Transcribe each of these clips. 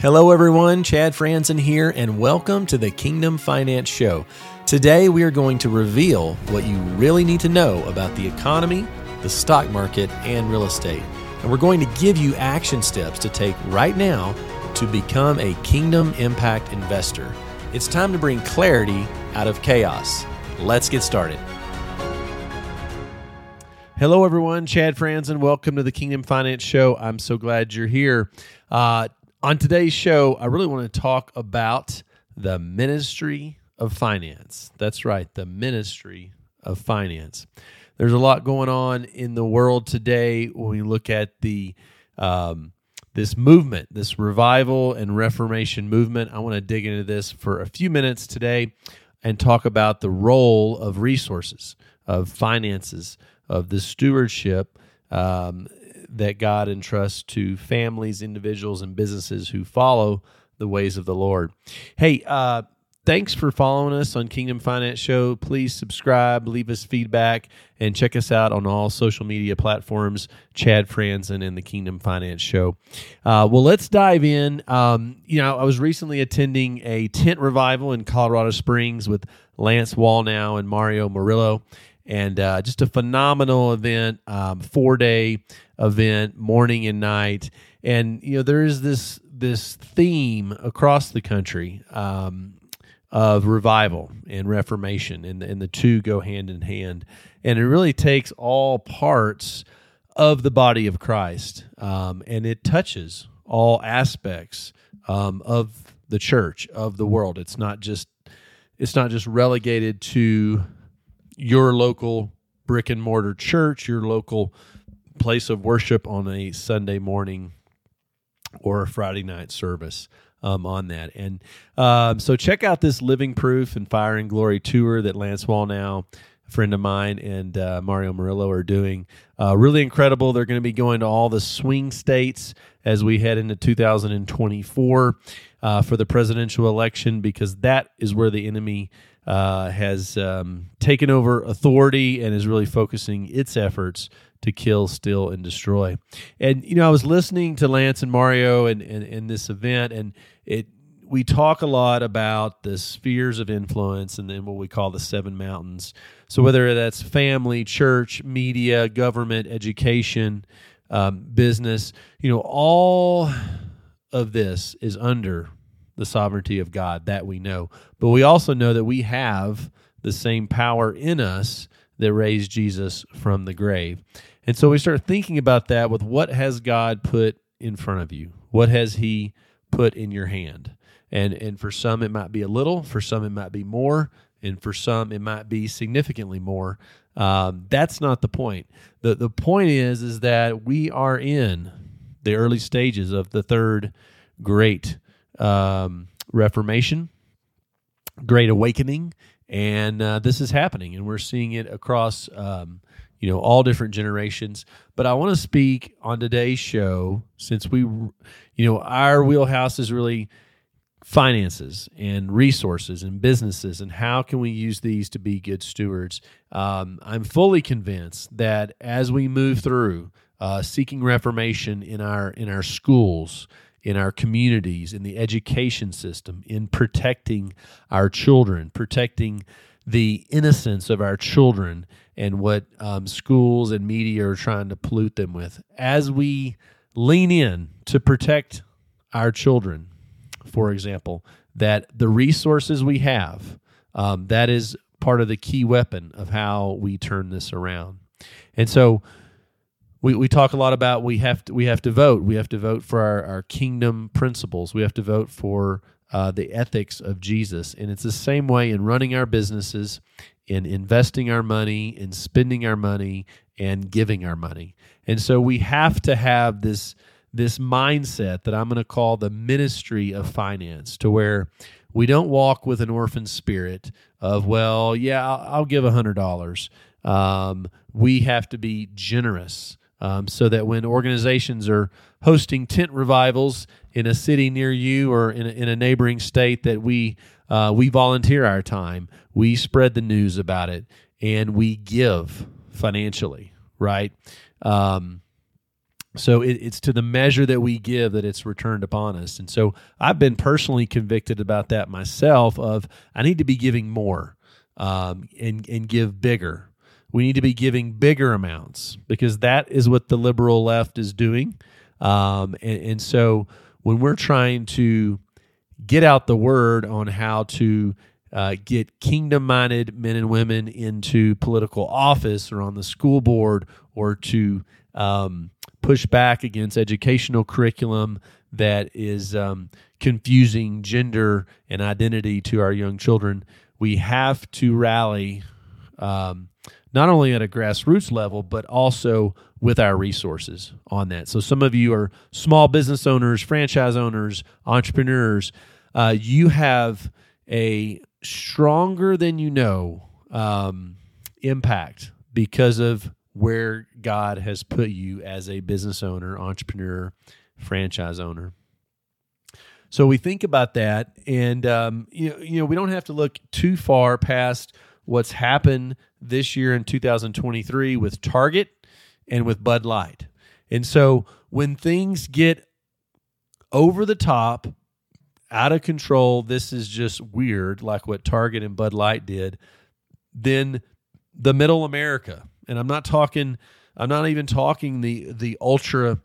Hello, everyone. Chad Frantzen here, and welcome to the Kingdom Finance Show. Today, we are going to reveal what you really need to know about the economy, the stock market, and real estate. And we're going to give you action steps to take right now to become a Kingdom Impact investor. It's time to bring clarity out of chaos. Let's get started. Hello, everyone. Chad Frantzen. Welcome to the Kingdom Finance Show. I'm so glad you're here. Uh, on today's show, I really want to talk about the ministry of finance. That's right, the ministry of finance. There's a lot going on in the world today when we look at the um, this movement, this revival and reformation movement. I want to dig into this for a few minutes today and talk about the role of resources, of finances, of the stewardship um, that God entrusts to families, individuals, and businesses who follow the ways of the Lord. Hey, uh, thanks for following us on Kingdom Finance Show. Please subscribe, leave us feedback, and check us out on all social media platforms. Chad Frantzen and the Kingdom Finance Show. Uh, well, let's dive in. Um, you know, I was recently attending a tent revival in Colorado Springs with Lance Wallnau and Mario Murillo and uh, just a phenomenal event, um, four day event, morning and night. And you know, there is this this theme across the country um, of revival and reformation, and and the two go hand in hand. And it really takes all parts of the body of Christ, um, and it touches all aspects um, of the church of the world. It's not just it's not just relegated to your local brick and mortar church, your local place of worship on a Sunday morning or a Friday night service um, on that. And um, so check out this Living Proof and Fire and Glory tour that Lance Wallnau, a friend of mine, and uh, Mario Murillo are doing. Uh, really incredible. They're going to be going to all the swing states as we head into 2024 uh, for the presidential election because that is where the enemy uh, has um, taken over authority and is really focusing its efforts to kill, steal, and destroy. And you know, I was listening to Lance and Mario in, in, in this event, and it we talk a lot about the spheres of influence and then what we call the seven mountains. So whether that's family, church, media, government, education, um, business, you know, all of this is under the sovereignty of God, that we know. But we also know that we have the same power in us that raised Jesus from the grave. And so we start thinking about that with what has God put in front of you? What has He put in your hand? And and for some it might be a little, for some it might be more, and for some it might be significantly more. Um, that's not the point. the The point is is that we are in the early stages of the third great um, Reformation, Great Awakening, and uh, this is happening, and we're seeing it across um, you know all different generations. But I want to speak on today's show since we, you know, our wheelhouse is really finances and resources and businesses and how can we use these to be good stewards um, i'm fully convinced that as we move through uh, seeking reformation in our in our schools in our communities, in the education system, in protecting our children, protecting the innocence of our children and what um, schools and media are trying to pollute them with. As we lean in to protect our children, for example, that the resources we have, um, that is part of the key weapon of how we turn this around. And so, we, we talk a lot about we have to we have to vote. We have to vote for our, our kingdom principles. We have to vote for uh, the ethics of Jesus. And it's the same way in running our businesses, in investing our money, in spending our money, and giving our money. And so we have to have this this mindset that I'm going to call the ministry of finance, to where we don't walk with an orphan spirit of, well, yeah, I'll, I'll give a hundred dollars. Um, we have to be generous um, so that when organizations are hosting tent revivals in a city near you or in a, in a neighboring state, that we uh, we volunteer our time, we spread the news about it, and we give financially. Right. Um, So it, it's to the measure that we give that it's returned upon us. And so I've been personally convicted about that myself. Of I need to be giving more um, and and give bigger. We need to be giving bigger amounts because that is what the liberal left is doing. Um, and, and so when we're trying to get out the word on how to uh, get kingdom minded men and women into political office or on the school board or to um, push back against educational curriculum that is um, confusing gender and identity to our young children. We have to rally um, not only at a grassroots level, but also with our resources on that. So, some of you are small business owners, franchise owners, entrepreneurs. Uh, you have a stronger than you know um, impact because of where God has put you as a business owner, entrepreneur, franchise owner. So we think about that, and um, you know, you know, we don't have to look too far past what's happened this year in 2023 with Target and with Bud Light. And so when things get over the top, out of control, this is just weird, like what Target and Bud Light did, then the middle America, and I'm not talking, I'm not even talking the the ultra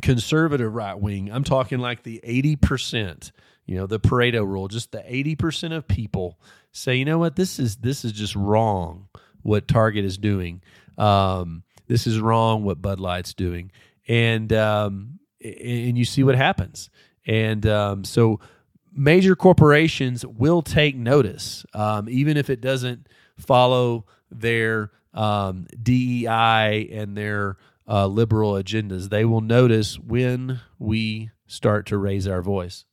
conservative right wing. I'm talking like the 80%, you know, the Pareto rule, just the 80% of people say, you know what, this is this is just wrong what Target is doing. Um, this is wrong what Bud Light's doing. And um, and you see what happens. And um, so major corporations will take notice, um, even if it doesn't follow their um, DEI and their uh, liberal agendas. They will notice when we start to raise our voice.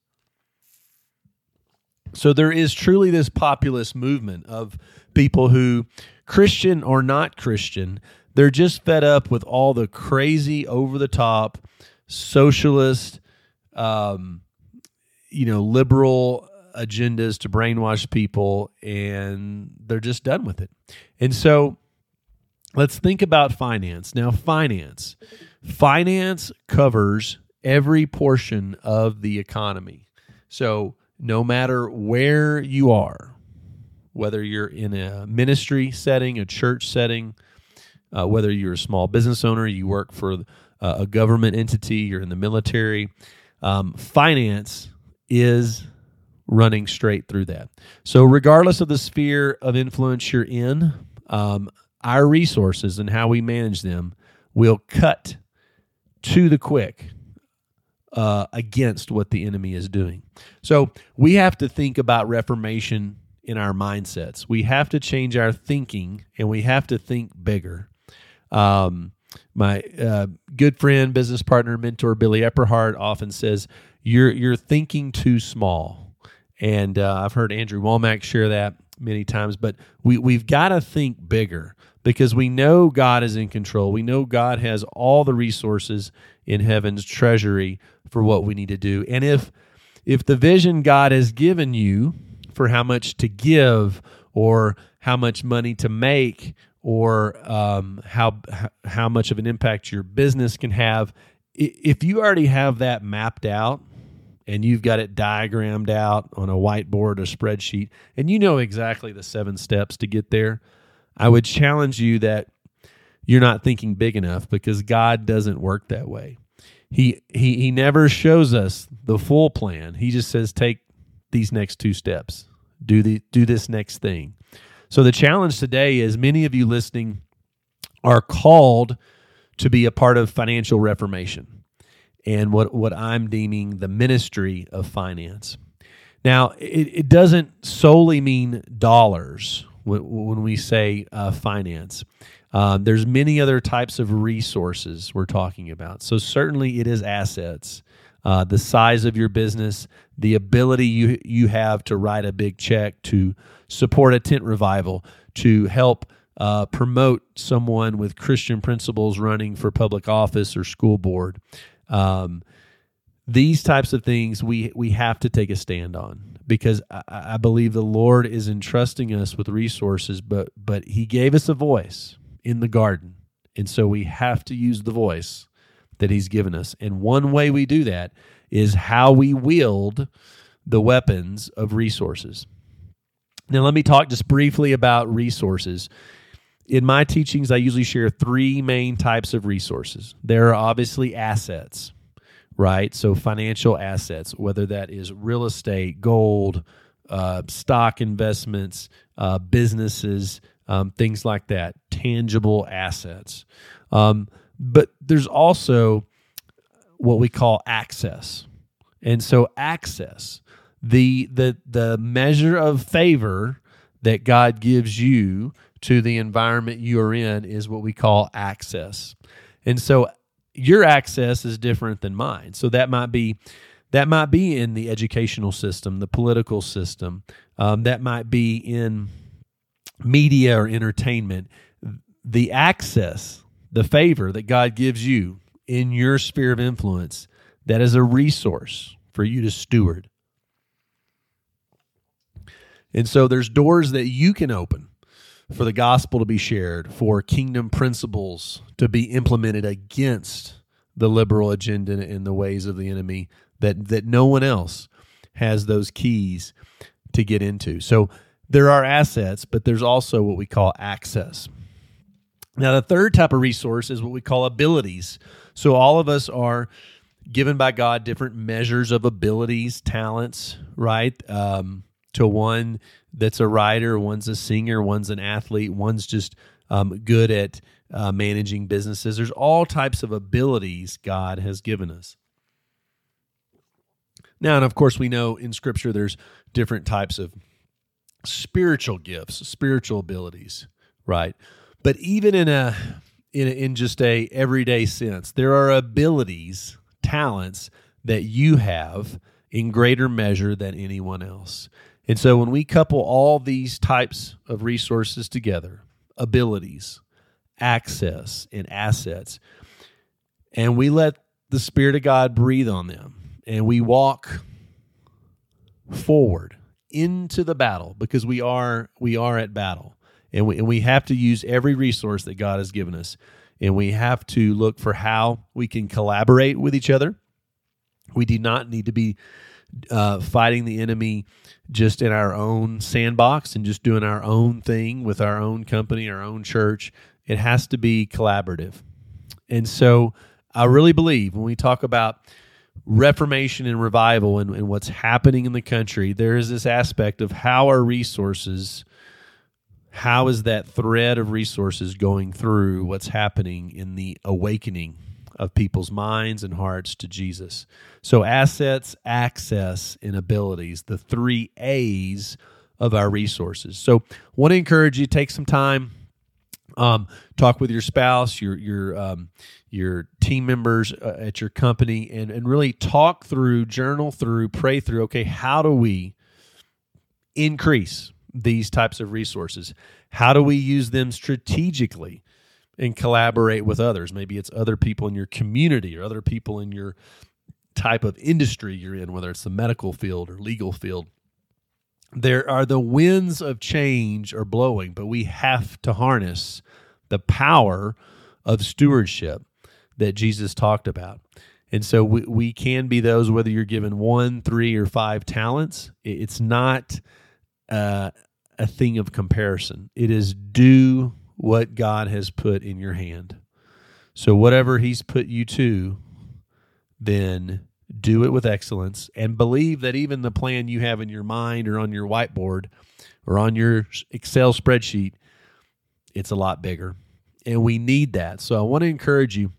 So there is truly this populist movement of people who, Christian or not Christian, they're just fed up with all the crazy, over the top, socialist, um, you know, liberal agendas to brainwash people, and they're just done with it. And so let's think about finance. Now, finance. Finance covers every portion of the economy. So, no matter where you are, whether you're in a ministry setting, a church setting, uh, whether you're a small business owner, you work for uh, a government entity, you're in the military, um, finance is running straight through that. So, regardless of the sphere of influence you're in, um, our resources and how we manage them will cut to the quick uh, against what the enemy is doing. So we have to think about reformation in our mindsets. We have to change our thinking and we have to think bigger. Um, my uh, good friend, business partner, mentor Billy Epperhart often says, "You're you're thinking too small," and uh, I've heard Andrew Wommack share that many times. But we we've got to think bigger because we know God is in control. We know God has all the resources in heaven's treasury for what we need to do. And if if the vision God has given you for how much to give or how much money to make or um, how how much of an impact your business can have, if you already have that mapped out and you've got it diagrammed out on a whiteboard or spreadsheet, and you know exactly the seven steps to get there, I would challenge you that you're not thinking big enough because God doesn't work that way. He he he never shows us the full plan. He just says take these next two steps. Do the do this next thing. So the challenge today is many of you listening are called to be a part of financial reformation and what what I'm deeming the ministry of finance. Now, it, it doesn't solely mean dollars when we say uh, finance. Um, there's many other types of resources we're talking about. So certainly it is assets, uh, the size of your business, the ability you you have to write a big check to support a tent revival, to help uh, promote someone with Christian principles running for public office or school board. Um, these types of things we we have to take a stand on because I, I, believe the Lord is entrusting us with resources, but but He gave us a voice in the garden, and so we have to use the voice that He's given us. And one way we do that is how we wield the weapons of resources. Now, let me talk just briefly about resources. In my teachings, I usually share three main types of resources. There are obviously assets, right? So, financial assets, whether that is real estate, gold, uh, stock investments, uh, businesses, um, things like that, tangible assets. Um, but there's also what we call access. And so, access, the, the, the measure of favor that God gives you to the environment you are in, is what we call access. And so, your access is different than mine. So that might be that might be in the educational system, the political system. Um, that might be in media or entertainment. The access, the favor that God gives you in your sphere of influence, that is a resource for you to steward. And so there's doors that you can open for the gospel to be shared, for kingdom principles to be implemented against the liberal agenda and the ways of the enemy that that no one else has those keys to get into. So there are assets, but there's also what we call access. Now, the third type of resource is what we call abilities. So all of us are given by God different measures of abilities, talents, right? Um, to one that's a writer, one's a singer, one's an athlete, one's just um, good at uh, managing businesses. There's all types of abilities God has given us. Now, and of course, we know in Scripture there's different types of spiritual gifts, spiritual abilities, right? But even in a in, a, in just a everyday sense, there are abilities, talents that you have in greater measure than anyone else. And so when we couple all these types of resources together, abilities, access, and assets, and we let the Spirit of God breathe on them, and we walk forward into the battle because we are we are at battle. And we, and we have to use every resource that God has given us. And we have to look for how we can collaborate with each other. We do not need to be uh, fighting the enemy just in our own sandbox and just doing our own thing with our own company our own church. It has to be collaborative. And so i really believe when we talk about reformation and revival and, and what's happening in the country, there is this aspect of how our resources, how is that thread of resources going through what's happening in the awakening of people's minds and hearts to Jesus. So, assets, access, and abilities, the three A's of our resources. So, want to encourage you take some time um, talk with your spouse, your your um, your team members uh, at your company, and and really talk through, journal through, pray through. Okay, how do we increase these types of resources? How do we use them strategically? and collaborate with others. Maybe it's other people in your community or other people in your type of industry you're in, whether it's the medical field or legal field there are the winds of change are blowing, but we have to harness the power of stewardship that Jesus talked about. And so we, we can be those, whether you're given one, three, or five talents. It's not uh, a thing of comparison. It is do what God has put in your hand. So, whatever He's put you to, then do it with excellence, and believe that even the plan you have in your mind or on your whiteboard or on your Excel spreadsheet, it's a lot bigger. And we need that. So I want to encourage you.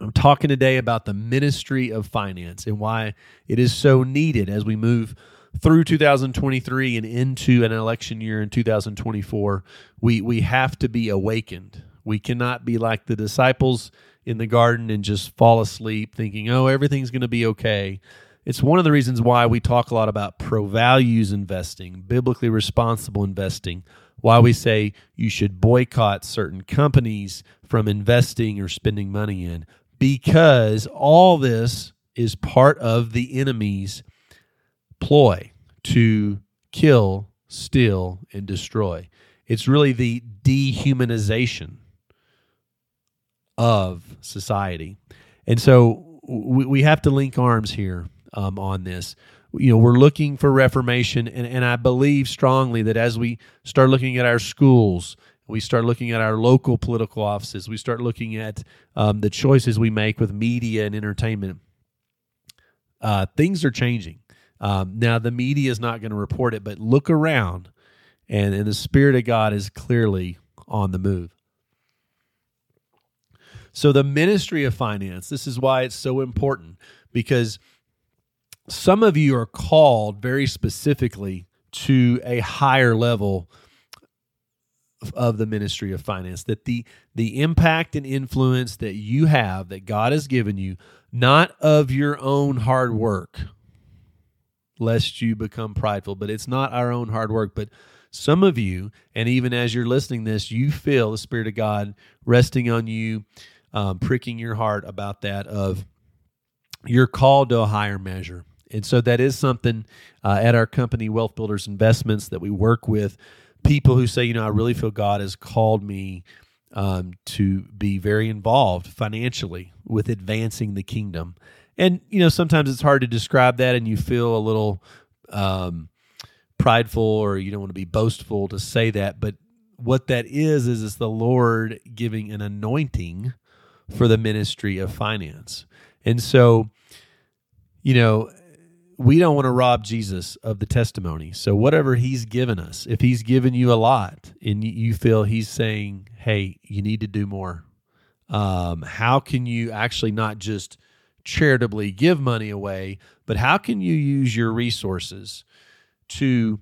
I'm talking today about the ministry of finance and why it is so needed as we move through 2023 and into an election year in 2024. We we have to be awakened. We cannot be like the disciples in the garden and just fall asleep thinking, oh, everything's going to be okay. It's one of the reasons why we talk a lot about pro values investing, biblically responsible investing, why we say you should boycott certain companies from investing or spending money in, because all this is part of the enemy's ploy to kill, steal, and destroy. It's really the dehumanization of society. And so we, we have to link arms here um, on this. You know, we're looking for reformation, and, and I believe strongly that as we start looking at our schools, we start looking at our local political offices, we start looking at um, the choices we make with media and entertainment, uh, things are changing. Um, now, the media is not going to report it, but look around, and, and the Spirit of God is clearly on the move. So, the ministry of finance, this is why it's so important because some of you are called very specifically to a higher level of the ministry of finance that the the impact and influence that you have that God has given you not of your own hard work lest you become prideful but it's not our own hard work but some of you and even as you're listening this you feel the spirit of God resting on you um, pricking your heart about that of you're called to a higher measure. And so that is something uh, at our company, Wealth Builders Investments, that we work with people who say, you know, I really feel God has called me um, to be very involved financially with advancing the kingdom. And, you know, sometimes it's hard to describe that and you feel a little um, prideful or you don't want to be boastful to say that. But what that is, is it's the Lord giving an anointing for the ministry of finance. And so, you know, we don't want to rob Jesus of the testimony. So, whatever he's given us, if he's given you a lot and you feel he's saying, hey, you need to do more, um, how can you actually not just charitably give money away, but how can you use your resources to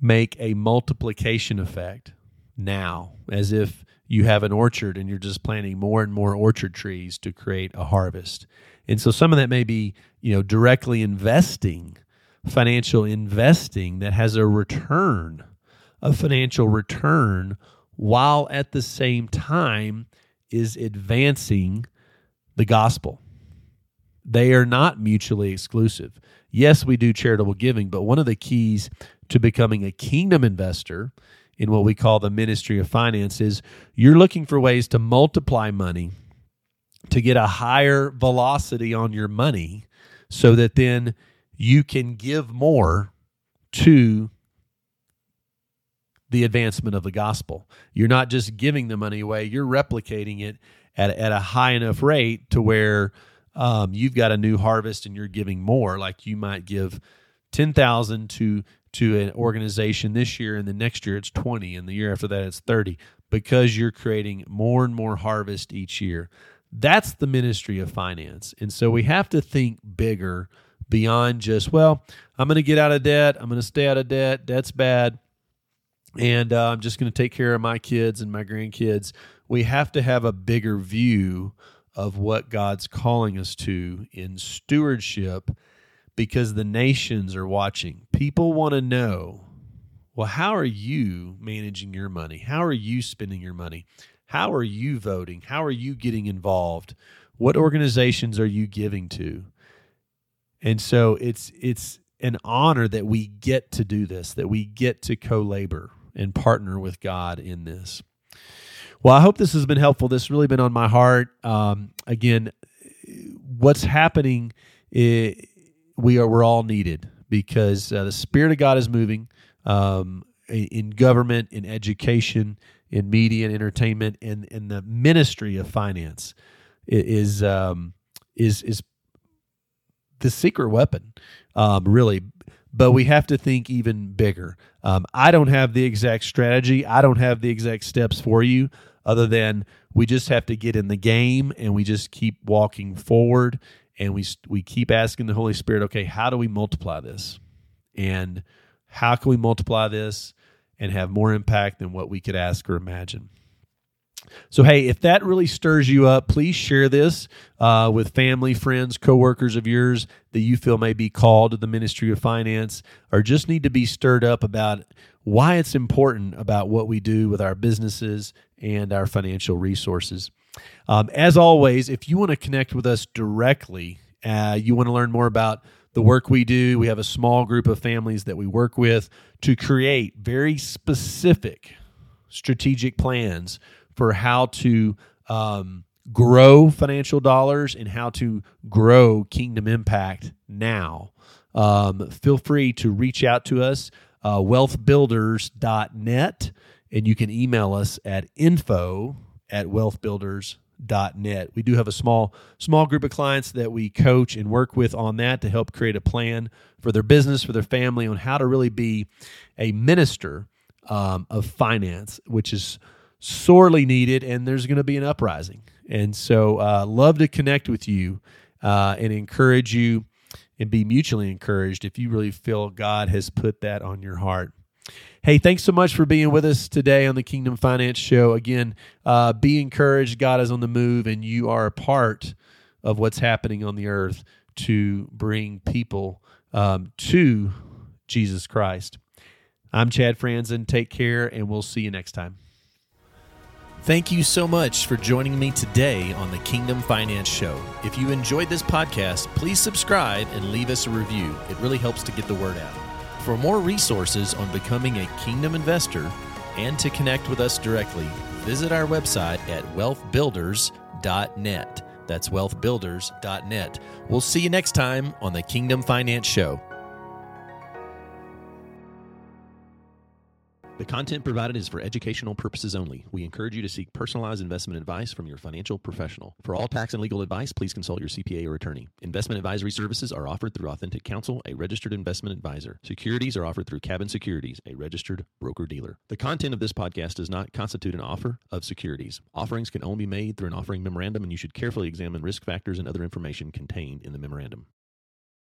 make a multiplication effect now as if you have an orchard and you're just planting more and more orchard trees to create a harvest. And so some of that may be, you know, directly investing, financial investing that has a return, a financial return, while at the same time is advancing the gospel. They are not mutually exclusive. Yes, we do charitable giving, but one of the keys to becoming a kingdom investor in what we call the ministry of finance is you're looking for ways to multiply money to get a higher velocity on your money so that then you can give more to the advancement of the gospel. You're not just giving the money away, you're replicating it at, at a high enough rate to where um, you've got a new harvest and you're giving more. Like you might give 10,000 to to an organization this year and the next year it's 20 and the year after that it's 30 because you're creating more and more harvest each year. That's the ministry of finance. And so we have to think bigger beyond just, well, I'm going to get out of debt. I'm going to stay out of debt. Debt's bad. And uh, I'm just going to take care of my kids and my grandkids. We have to have a bigger view of what God's calling us to in stewardship because the nations are watching. People want to know well, how are you managing your money? How are you spending your money? How are you voting? How are you getting involved? What organizations are you giving to? And so it's it's an honor that we get to do this, that we get to co-labor and partner with God in this. Well, I hope this has been helpful. This really been on my heart. Um, again, what's happening is, we are we're all needed because uh, the spirit of God is moving um, in government, in education, in media and entertainment, and in the ministry of finance is um, is is the secret weapon, um, really. But we have to think even bigger. Um, I don't have the exact strategy. I don't have the exact steps for you, other than we just have to get in the game and we just keep walking forward and we we keep asking the Holy Spirit, okay, how do we multiply this? And how can we multiply this and have more impact than what we could ask or imagine? So, hey, if that really stirs you up, please share this uh, with family, friends, coworkers of yours that you feel may be called to the ministry of finance or just need to be stirred up about why it's important about what we do with our businesses and our financial resources. Um, as always, if you want to connect with us directly, uh, you want to learn more about the work we do, we have a small group of families that we work with to create very specific strategic plans for how to um, grow financial dollars and how to grow kingdom impact now, um, feel free to reach out to us, uh, wealthbuilders.net, and you can email us at info at wealthbuilders.net. We do have a small small group of clients that we coach and work with on that to help create a plan for their business, for their family, on how to really be a minister um, of finance, which is sorely needed, and there's going to be an uprising. And so, uh, love to connect with you uh, and encourage you and be mutually encouraged if you really feel God has put that on your heart. Hey, thanks so much for being with us today on the Kingdom Finance Show. Again, uh, be encouraged. God is on the move, and you are a part of what's happening on the earth to bring people um, to Jesus Christ. I'm Chad Frantzen. Take care, and we'll see you next time. Thank you so much for joining me today on the Kingdom Finance Show. If you enjoyed this podcast, please subscribe and leave us a review. It really helps to get the word out. For more resources on becoming a Kingdom investor and to connect with us directly, visit our website at wealthbuilders.net. That's wealthbuilders.net. We'll see you next time on the Kingdom Finance Show. The content provided is for educational purposes only. We encourage you to seek personalized investment advice from your financial professional. For all tax and legal advice, please consult your CPA or attorney. Investment advisory services are offered through Authentic Counsel, a registered investment advisor. Securities are offered through Cabin Securities, a registered broker dealer. The content of this podcast does not constitute an offer of securities. Offerings can only be made through an offering memorandum, and you should carefully examine risk factors and other information contained in the memorandum.